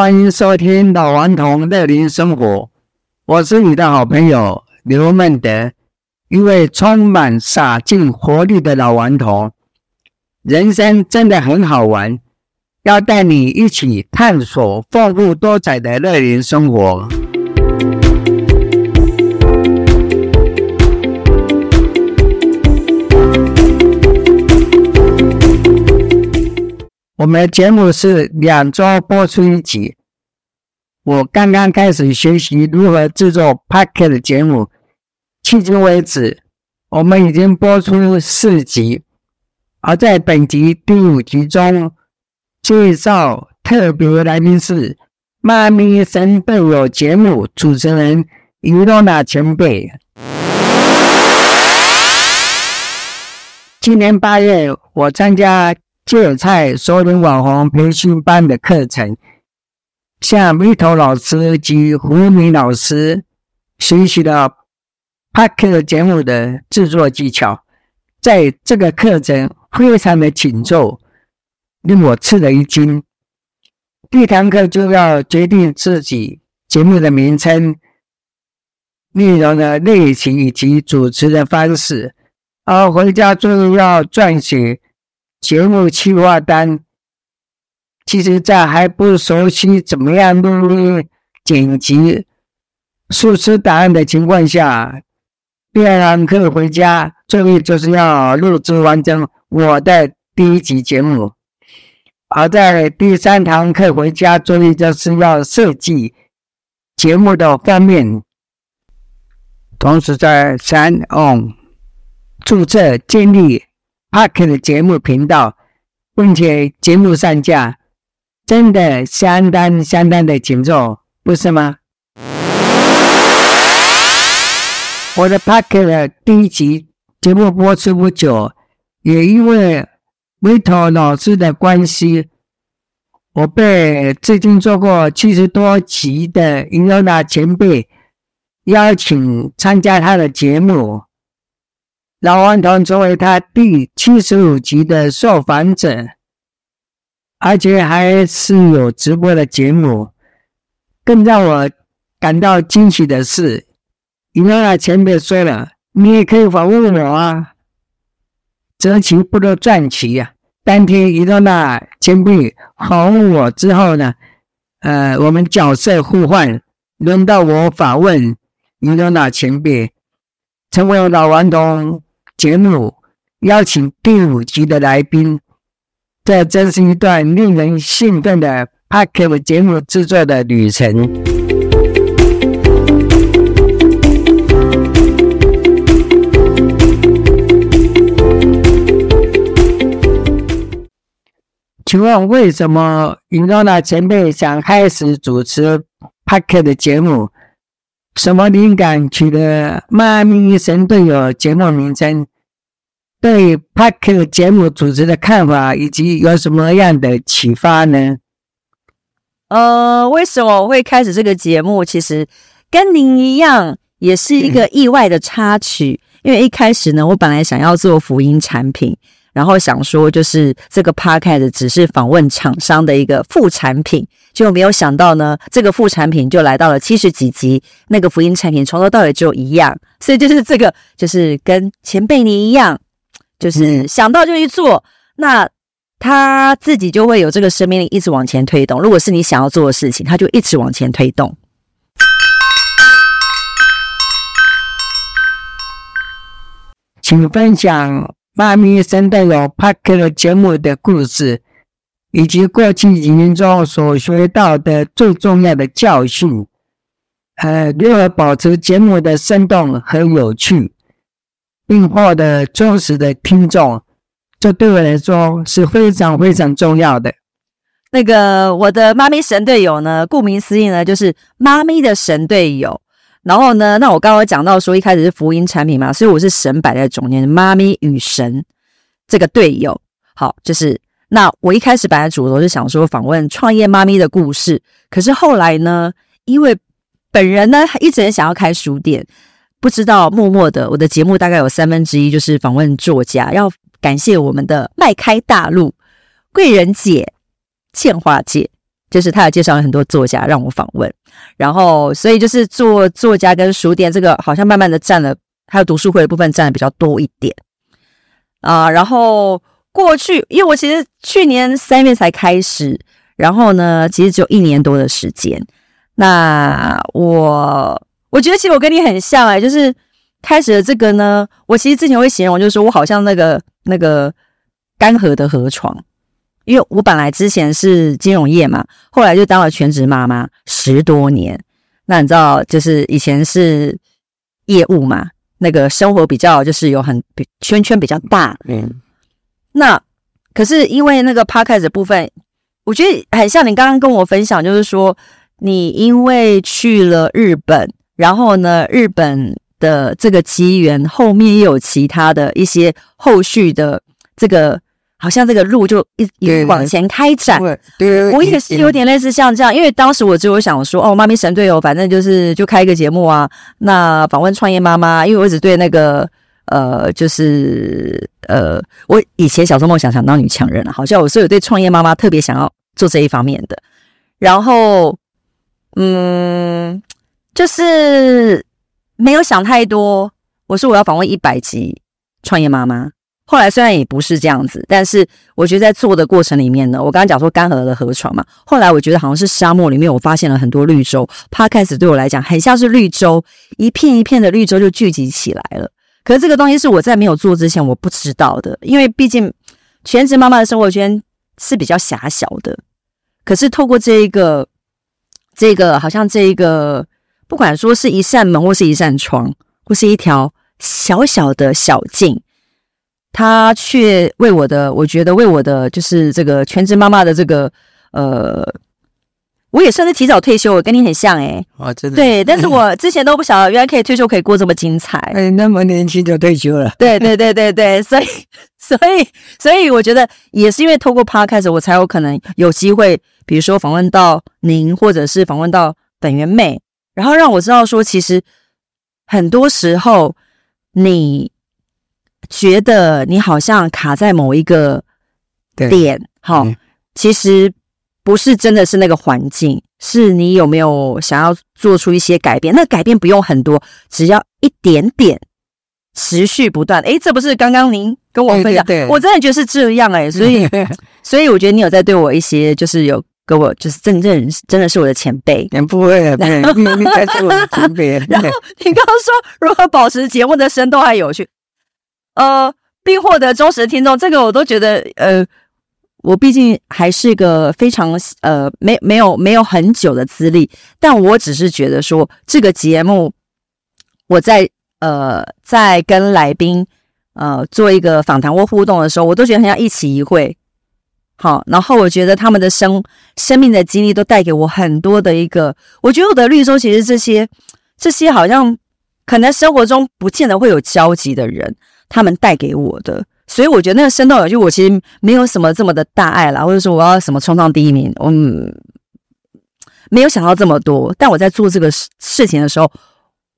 欢迎收听老顽童乐龄生活，我是你的好朋友刘孟德，一位充满洒劲活力的老顽童。人生真的很好玩，要带你一起探索丰富多彩的乐龄生活。我们的节目是两周播出一集。我刚刚开始学习如何制作 Podcast 节目，迄今为止，我们已经播出四集。而在本集第五集中，介绍特别来宾是妈咪神队友节目主持人伊诺娜前辈。今年八月，我参加。芥菜熟龄网红培训班的课程，向 Vito 老师及胡明老师学习了 PAC 节目的制作技巧。在这个课程非常的紧凑，令我吃了一惊。第一堂课就要决定自己节目的名称、内容的类型以及主持的方式，而回家就要撰写。节目企划单，其实，在还不熟悉怎么样录音、剪辑、输出答案的情况下，第二堂课回家，最后就是要录制完成我的第一集节目；而在第三堂课回家，作业就是要设计节目的封面，同时在 Sign On 注册建立。Podcast 的节目频道，并且节目上架，真的相当相当的紧凑，不是吗？我的 Podcast 的第一集节目播出不久，也因为 Vito 老师的关系，我被最近做过七十多集的伊诺娜前辈邀请参加他的节目。老顽童成为他第七十五集的受访者，而且还是有直播的节目。更让我感到惊喜的是，伊诺娜前辈说了：“你也可以访问我啊，择其不如撞期呀。”当天伊诺娜前辈访问我之后呢，呃，我们角色互换，轮到我访问伊诺娜前辈，成为老顽童。节目邀请第五集的来宾，这真是一段令人兴奋的 Podcast 节目制作的旅程。请问为什么尹诺娜前辈想开始主持 Podcast 的节目？什么灵感取的“妈咪神队友”节目名称？对 Podcast 节目组织的看法，以及有什么样的启发呢？呃，为什么我会开始这个节目？其实跟您一样，也是一个意外的插曲。因为一开始呢，我本来想要做福音产品，然后想说就是这个 Podcast 只是访问厂商的一个副产品，就没有想到呢，这个副产品就来到了七十几集，那个福音产品从头到尾就一样。所以就是这个，就是跟前辈你一样。就是想到就去做，那他自己就会有这个生命力一直往前推动。如果是你想要做的事情，他就一直往前推动。请分享妈咪神队友 Podcast 节目的故事，以及过去几年中所学到的最重要的教训。呃，如何保持节目的生动和有趣？并获得忠实的听众，这对我来说是非常非常重要的。那个我的妈咪神队友呢，顾名思义呢，就是妈咪的神队友。然后呢，那我刚刚讲到说，一开始是福音产品嘛，所以我是神摆在中间，妈咪与神这个队友。好，就是那我一开始摆在主楼是想说访问创业妈咪的故事，可是后来呢，因为本人呢一直很想要开书店。不知道，默默的，我的节目大概有三分之一就是访问作家。要感谢我们的迈开大陆、贵人姐、倩华姐、就是他也介绍了很多作家让我访问，然后所以就是做作家跟书店这个好像慢慢的占了，还有读书会的部分占的比较多一点啊。然后过去，因为我其实去年三月才开始，然后呢，其实只有一年多的时间。那我我觉得其实我跟你很像哎，就是开始了这个呢，我其实之前会形容，就是说我好像那个那个干涸的河床。因为我本来之前是金融业嘛，后来就当了全职妈妈十多年。那你知道，就是以前是业务嘛，那个生活比较就是有很圈圈比较大。嗯，那可是因为那个 podcast 的部分，我觉得很像你刚刚跟我分享，就是说你因为去了日本，然后呢，日本的这个机缘后面又有其他的一些后续的这个。好像这个路就一一往前开展，对，对，对，我也是有点类似像这样，因为当时我就有想说，哦，妈咪神队友，反正就是就开一个节目啊，那访问创业妈妈，因为我一直对那个呃，就是呃，我以前小时候梦想想当女强人啊，好像我是有对创业妈妈特别想要做这一方面的，然后嗯，就是没有想太多，我说我要访问一百集创业妈妈。后来虽然也不是这样子，但是我觉得在做的过程里面呢，我刚刚讲说干涸的河床嘛，后来我觉得好像是沙漠里面我发现了很多绿洲，Podcast 对我来讲很像是绿洲，一片一片的绿洲就聚集起来了。可是这个东西是我在没有做之前我不知道的，因为毕竟全职妈妈的生活圈是比较狭小的。可是透过这一个这个好像这一个，不管说是一扇门或是一扇窗，或是一条小小的小径。他却为我的，我觉得为我的就是这个全职妈妈的这个，呃，我也算是提早退休，我跟你很像诶。哇，真的。对，但是我之前都不晓得，原来可以退休，可以过这么精彩。哎，那么年轻就退休了。对对对对对，所以所以所以我觉得也是因为透过 Podcast，我才有可能有机会，比如说访问到您，或者是访问到本源妹，然后让我知道说，其实很多时候你。觉得你好像卡在某一个点，好，其实不是真的是那个环境，是你有没有想要做出一些改变？那改变不用很多，只要一点点，持续不断。诶，这不是刚刚您跟我分享，对对对，我真的觉得是这样诶，所以，所以我觉得你有在对我一些，就是有跟我，就是真正真的是我的前辈，不会，不会，你你才是我的前辈。然后你刚刚说如何保持节目的生动还有趣。呃，并获得忠实听众，这个我都觉得，呃，我毕竟还是一个非常呃没没有没有很久的资历，但我只是觉得说这个节目，我在呃在跟来宾呃做一个访谈或互动的时候，我都觉得很像一起一会，好，然后我觉得他们的生生命的经历都带给我很多的一个，我觉得我的绿洲其实这些这些好像可能生活中不见得会有交集的人。他们带给我的，所以我觉得那个生动有趣，我其实没有什么这么的大爱啦，或者说我要什么冲上第一名，我、嗯、没有想到这么多。但我在做这个事事情的时候，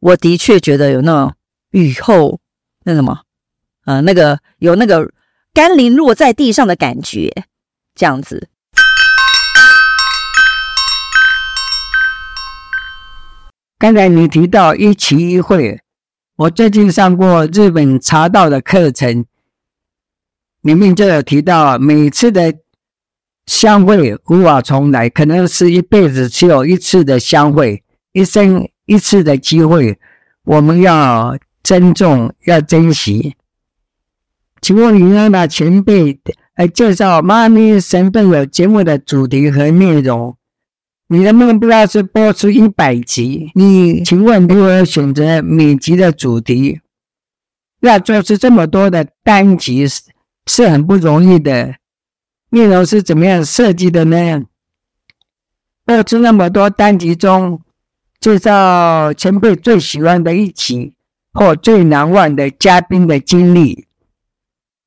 我的确觉得有那种雨后那什么，呃，那个有那个甘霖落在地上的感觉，这样子。刚才你提到一期一会。我最近上过日本茶道的课程，里面就有提到，每次的相会无法重来，可能是一辈子只有一次的相会，一生一次的机会，我们要珍重，要珍惜。请问你能把前辈来介绍《妈咪神队友》节目的主题和内容？你的目标是播出一百集，你请问如何选择每集的主题？要做出这么多的单集是是很不容易的，内容是怎么样设计的呢？播出那么多单集中，介绍前辈最喜欢的一集或最难忘的嘉宾的经历。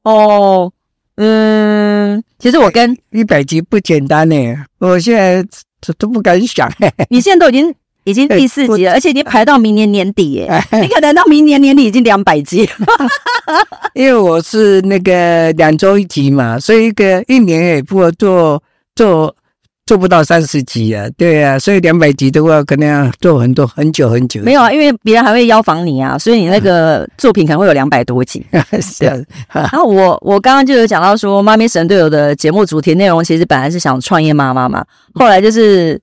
哦，嗯，其实我跟一百集不简单呢，我现在。这都不敢想，你现在都已经已经第四集了，而且已经排到明年年底耶，你可能到明年年底已经两百集。因为我是那个两周一集嘛，所以一个一年也不做做做不到三十集啊，对啊，所以两百集的话，可能要做很多很久很久。没有啊，因为别人还会邀访你啊，所以你那个作品可能会有两百多集。是啊，然后我我刚刚就有讲到说，妈咪神队友的节目主题内容其实本来是想创业妈妈嘛，后来就是，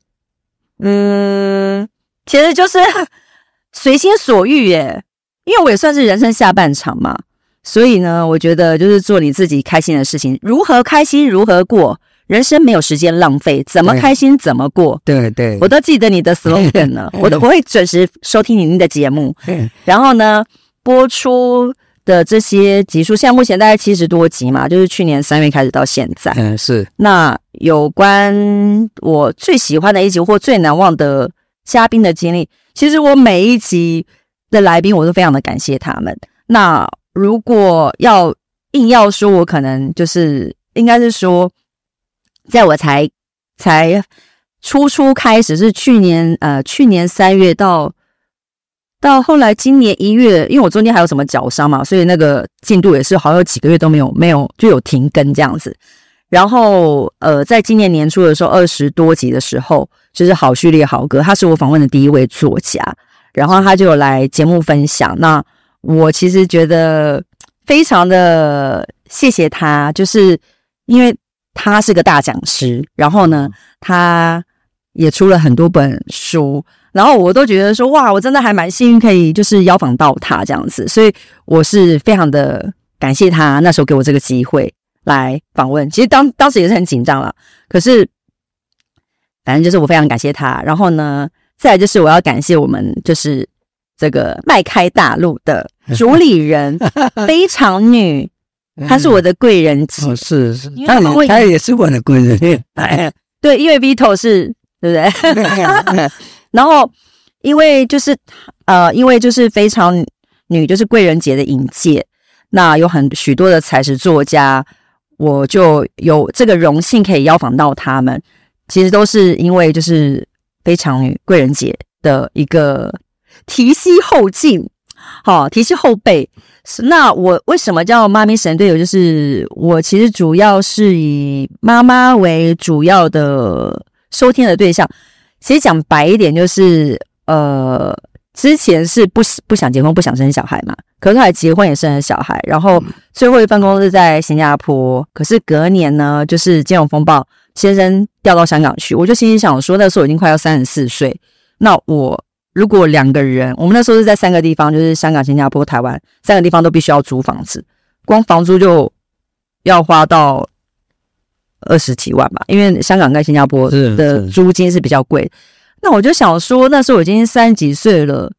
嗯，其实就是 随心所欲耶，因为我也算是人生下半场嘛，所以呢，我觉得就是做你自己开心的事情，如何开心如何过。人生没有时间浪费，怎么开心怎么过。对对，我都记得你的 slogan 了。我都我会准时收听您的节目。然后呢，播出的这些集数，现在目前大概七十多集嘛，就是去年三月开始到现在。嗯，是。那有关我最喜欢的一集或最难忘的嘉宾的经历，其实我每一集的来宾，我都非常的感谢他们。那如果要硬要说，我可能就是应该是说。在我才才初初开始，是去年呃去年三月到到后来今年一月，因为我中间还有什么脚伤嘛，所以那个进度也是好有几个月都没有没有就有停更这样子。然后呃，在今年年初的时候，二十多集的时候，就是好序列好哥，他是我访问的第一位作家，然后他就有来节目分享。那我其实觉得非常的谢谢他，就是因为。他是个大讲师，然后呢，他也出了很多本书，然后我都觉得说，哇，我真的还蛮幸运，可以就是邀访到他这样子，所以我是非常的感谢他那时候给我这个机会来访问。其实当当时也是很紧张了，可是反正就是我非常感谢他。然后呢，再来就是我要感谢我们就是这个迈开大陆的 主理人，非常女。他是我的贵人级，哦，是是，他他也是我的贵人。哎，对，因为 Vito 是，对不对？然后，因为就是呃，因为就是非常女，就是贵人节的引介，那有很许多的才子作家，我就有这个荣幸可以邀访到他们。其实都是因为就是非常女贵人节的一个提膝后进，好，提携后辈。那我为什么叫妈咪神队友？就是我其实主要是以妈妈为主要的收听的对象。其实讲白一点，就是呃，之前是不不想结婚、不想生小孩嘛。可是后来结婚也生了小孩，然后最后一份工作是在新加坡。可是隔年呢，就是金融风暴，先生调到香港去。我就心里想说，那时候已经快要三十四岁，那我。如果两个人，我们那时候是在三个地方，就是香港、新加坡、台湾三个地方都必须要租房子，光房租就要花到二十几万吧。因为香港跟新加坡的租金是比较贵。那我就想说，那时候我已经三十几岁了，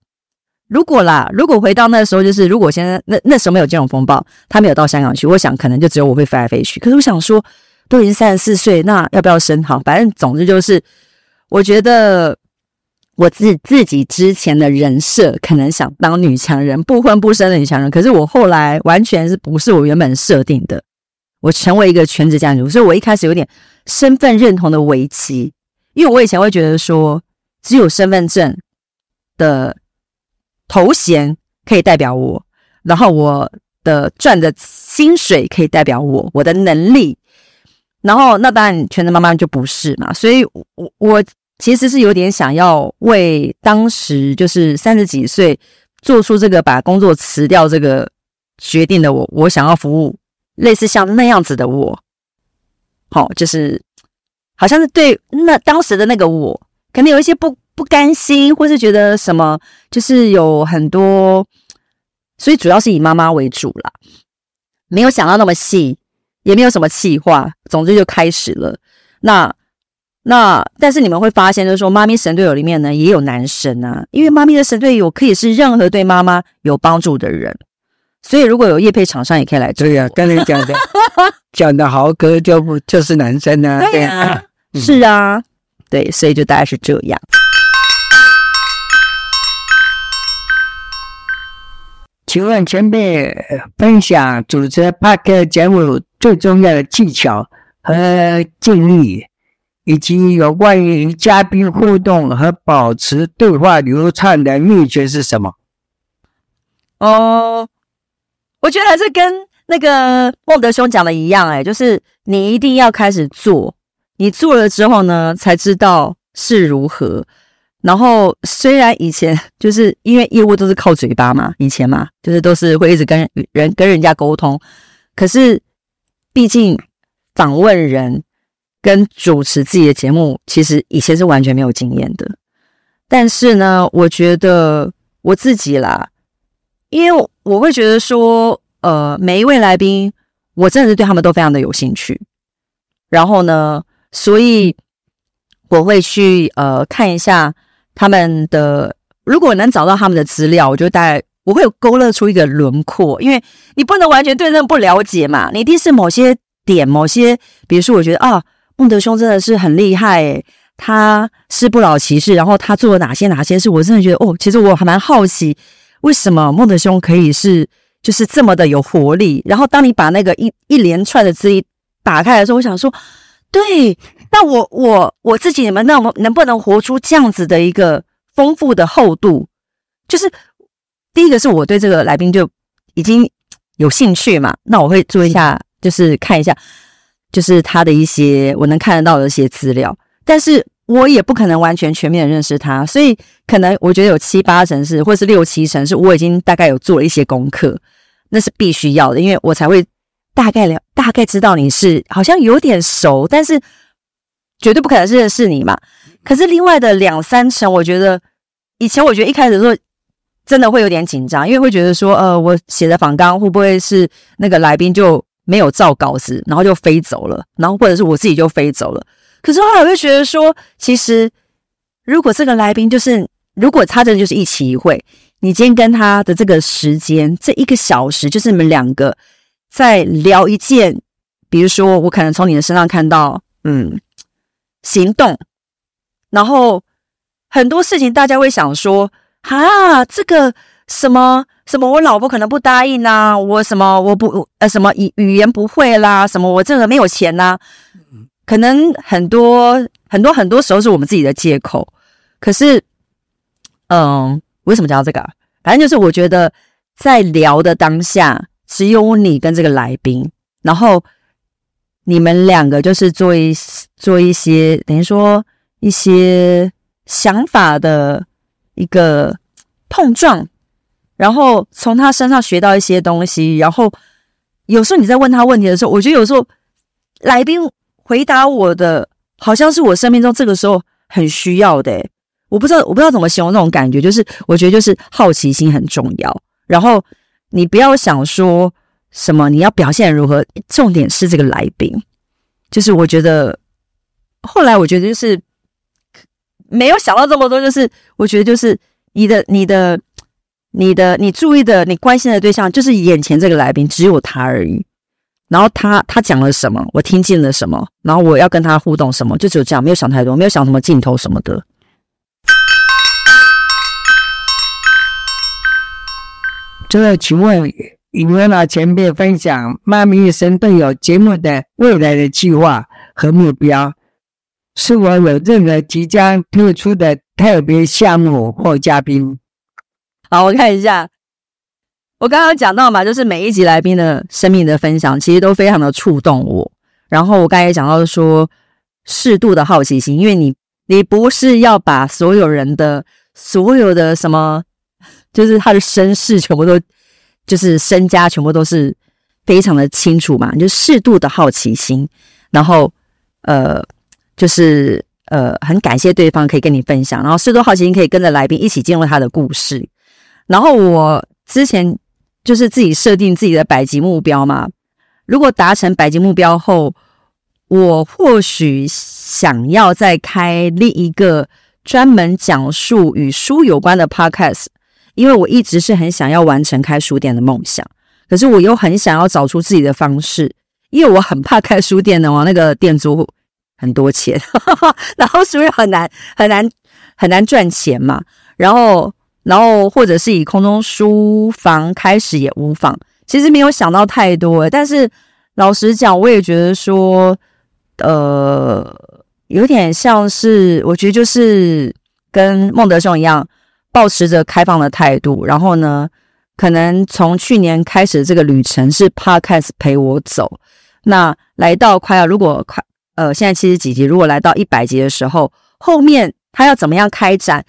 如果啦，如果回到那时候，就是如果现在那那时候没有金融风暴，他没有到香港去，我想可能就只有我会飞来飞去。可是我想说，都已经三十四岁，那要不要生？好，反正总之就是，我觉得。我自自己之前的人设可能想当女强人，不婚不生的女强人，可是我后来完全是不是我原本设定的，我成为一个全职家庭主妇，所以我一开始有点身份认同的危机，因为我以前会觉得说，只有身份证的头衔可以代表我，然后我的赚的薪水可以代表我，我的能力，然后那当然全职妈妈就不是嘛，所以我我。其实是有点想要为当时就是三十几岁做出这个把工作辞掉这个决定的我，我想要服务类似像那样子的我，好，就是好像是对那当时的那个我，可能有一些不不甘心，或是觉得什么，就是有很多，所以主要是以妈妈为主啦，没有想到那么细，也没有什么企划，总之就开始了。那。那但是你们会发现，就是说，妈咪神队友里面呢也有男神啊，因为妈咪的神队友可以是任何对妈妈有帮助的人，所以如果有业配厂商也可以来做。对呀、啊，刚才讲的 讲的豪哥就不就是男生啊？对呀、啊，是啊，对，所以就大概是这样。请问前辈分享主持 Podcast 节目最重要的技巧和建议。以及有关于嘉宾互动和保持对话流畅的秘诀是什么？哦，我觉得还是跟那个孟德兄讲的一样，哎，就是你一定要开始做，你做了之后呢，才知道是如何。然后虽然以前 就是因为业务都是靠嘴巴嘛，以前嘛，就是都是会一直跟人跟人家沟通，可是毕竟访问人跟主持自己的节目，其实以前是完全没有经验的。但是呢，我觉得我自己啦，因为我会觉得说，呃，每一位来宾，我真的是对他们都非常的有兴趣。然后呢，所以我会去呃看一下他们的，如果能找到他们的资料，我就大概我会勾勒出一个轮廓，因为你不能完全对人不了解嘛，你一定是某些点、某些，比如说我觉得啊，孟德兄真的是很厉害诶。他是不老骑士，然后他做了哪些哪些事，我真的觉得哦，其实我还蛮好奇，为什么孟德兄可以是就是这么的有活力。然后当你把那个一一连串的字一打开的时候，我想说，对，那我我我自己你们那能能不能活出这样子的一个丰富的厚度？就是第一个是我对这个来宾就已经有兴趣嘛，那我会做一下，就是看一下，就是他的一些我能看得到的一些资料。但是我也不可能完全全面的认识他，所以可能我觉得有七八成是，或是六七成是，我已经大概有做了一些功课，那是必须要的，因为我才会大概了，大概知道你是好像有点熟，但是绝对不可能是认识你嘛。可是另外的两三成，我觉得以前我觉得一开始的时候真的会有点紧张，因为会觉得说，呃，我写的访纲会不会是那个来宾就没有照稿子，然后就飞走了，然后或者是我自己就飞走了。可是后来我就觉得说，其实如果这个来宾就是，如果他真的就是一期一会，你今天跟他的这个时间，这一个小时，就是你们两个在聊一件，比如说我可能从你的身上看到，嗯，行动，然后很多事情大家会想说，啊，这个什么什么，我老婆可能不答应啊，我什么我不呃什么语语言不会啦，什么我这个没有钱呐。可能很多很多很多时候是我们自己的借口，可是，嗯，为什么讲到这个？反正就是我觉得在聊的当下，只有你跟这个来宾，然后你们两个就是做一做一些等于说一些想法的一个碰撞，然后从他身上学到一些东西，然后有时候你在问他问题的时候，我觉得有时候来宾。回答我的好像是我生命中这个时候很需要的，我不知道我不知道怎么形容那种感觉，就是我觉得就是好奇心很重要。然后你不要想说什么你要表现如何，重点是这个来宾。就是我觉得后来我觉得就是没有想到这么多，就是我觉得就是你的你的你的你注意的你关心的对象就是眼前这个来宾，只有他而已。然后他他讲了什么，我听见了什么，然后我要跟他互动什么，就只有这样，没有想太多，没有想什么镜头什么的。这个请问，有没有前辈分享妈咪一生队友节目的未来的计划和目标？是否有任何即将推出的特别项目或嘉宾？好，我看一下。我刚刚讲到嘛，就是每一集来宾的生命的分享，其实都非常的触动我。然后我刚才也讲到说，适度的好奇心，因为你你不是要把所有人的所有的什么，就是他的身世全部都，就是身家全部都是非常的清楚嘛，就适度的好奇心，然后呃，就是呃，很感谢对方可以跟你分享，然后适度好奇心可以跟着来宾一起进入他的故事。然后我之前。就是自己设定自己的百级目标嘛。如果达成百级目标后，我或许想要再开另一个专门讲述与书有关的 podcast，因为我一直是很想要完成开书店的梦想。可是我又很想要找出自己的方式，因为我很怕开书店的话，那个店租很多钱，然后所以很难很难很难赚钱嘛，然后。然后或者是以空中书房开始也无妨，其实没有想到太多。但是老实讲，我也觉得说，呃，有点像是，我觉得就是跟孟德兄一样，保持着开放的态度。然后呢，可能从去年开始这个旅程是 Podcast 陪我走，那来到快要如果快呃，现在七十几集，如果来到一百集的时候，后面他要怎么样开展，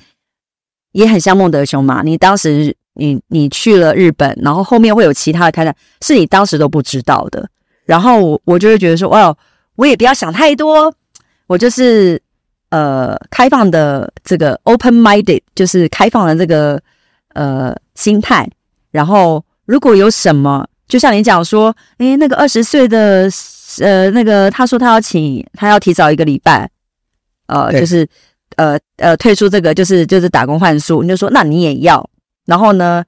也很像孟德兄嘛。你当时你你去了日本，然后后面会有其他的开展，是你当时都不知道的。然后我我就会觉得说，哇，我也不要想太多，我就是呃开放的这个 open minded，就是开放的这个呃心态。然后如果有什么，就像你讲说，诶，那个二十岁的呃那个他说他要请他要提早一个礼拜，呃，就是呃呃退出这个就是就是打工换宿，你就说那你也要。然后呢？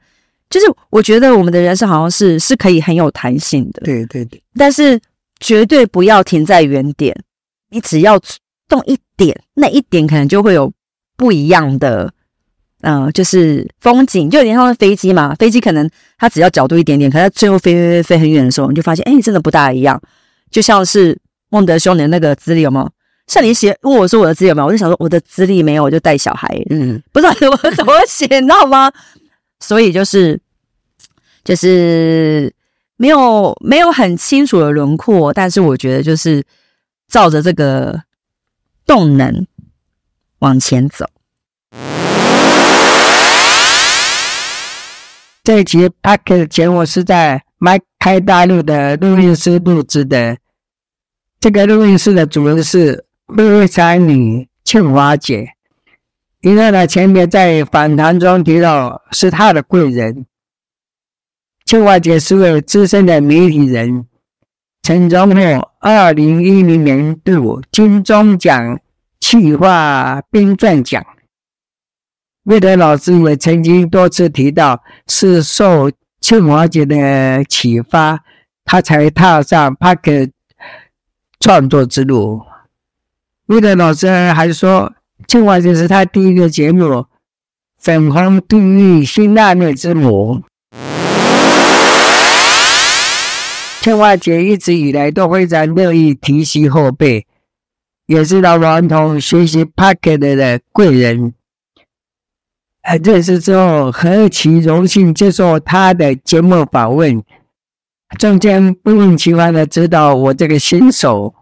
就是我觉得我们的人生好像是是可以很有弹性的，对对对，但是绝对不要停在原点，你只要动一点，那一点可能就会有不一样的，嗯、呃，就是风景，就有点像飞机嘛，飞机可能它只要角度一点点，可是它最后飞飞飞飞很远的时候，你就发现，哎，真的不大一样。就像是孟德兄的那个资历有没有？像你写问我说我的资历有没有？我就想说我的资历没有，我就带小孩，嗯，不知道怎么怎么写，你知道吗？所以就是，就是没有没有很清楚的轮廓，但是我觉得就是照着这个动能往前走。这一集 Podcast 节目是在迈开大陆的录音室录制的，这个录音室的主人是陆三女庆华姐。因为呢前面在访谈中提到是她的贵人，庆华姐是位资深的媒体人，曾荣获二零一零年度金钟奖企划编撰奖。魏德老师也曾经多次提到，是受庆华姐的启发，他才踏上 Podcast 创作之路。魏德老师还说。青蛙姐是他第一个节目《粉红地狱新辣面之母》。庆华姐一直以来都非常乐意提携后辈，也是老顽童学习 Podcast 的贵人。认识之后何其荣幸接受他的节目访问，中间不厌其烦的指导我这个新手。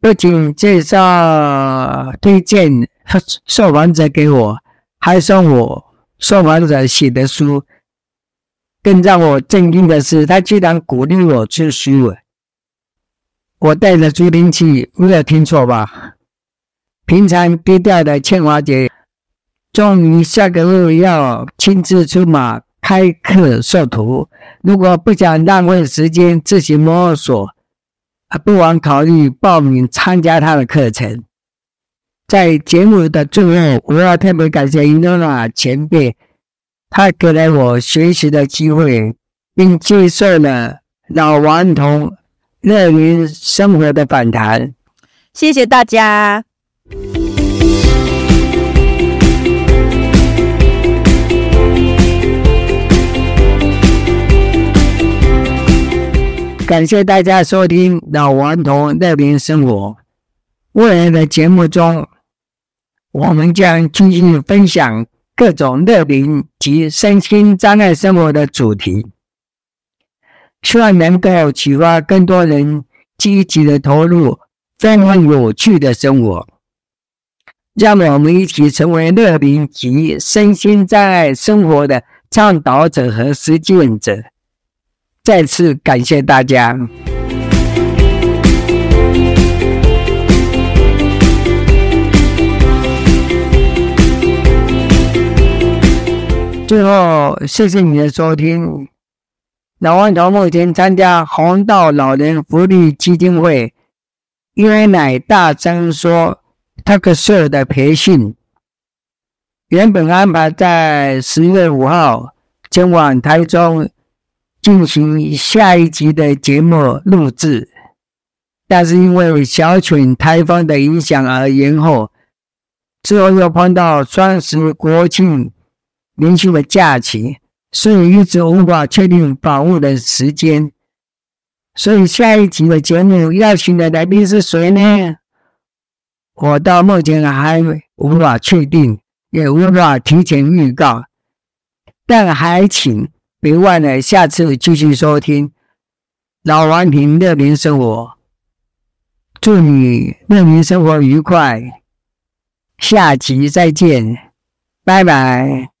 不仅介绍推荐受访者给我，还送我受访者写的书。更让我震惊的是，他居然鼓励我去书。我带着助听器，没有听错吧？平常低调的庆华姐，终于下个月要亲自出马开课授徒。如果不想浪费时间自行摸索。不妨考虑报名参加他的课程。在节目的最后，我要特别感谢伊诺娜前辈，他给了我学习的机会，并接受了老顽童乐龄生活的访谈。谢谢大家。感谢大家收听《老顽童乐龄生活》。未来的节目中，我们将继续分享各种乐龄及身心障碍生活的主题，希望能够启发更多人积极的投入丰富有趣的生活。让我们一起成为乐龄及身心障碍生活的倡导者和实践者。再次感谢大家。最后，谢谢你的收听。老顽童目前参加红道老人福利基金会“约乃大声说 ”talk show 的培训，原本安排在十月五号前往台中。进行下一集的节目录制，但是因为小犬台风的影响而延后。之后又碰到双十国庆连续的假期，所以一直无法确定保护的时间。所以下一集的节目邀请的来宾是谁呢？我到目前还无法确定，也无法提前预告，但还请。别忘了，下次继续收听老王平乐民生活。祝你乐民生活愉快，下集再见，拜拜。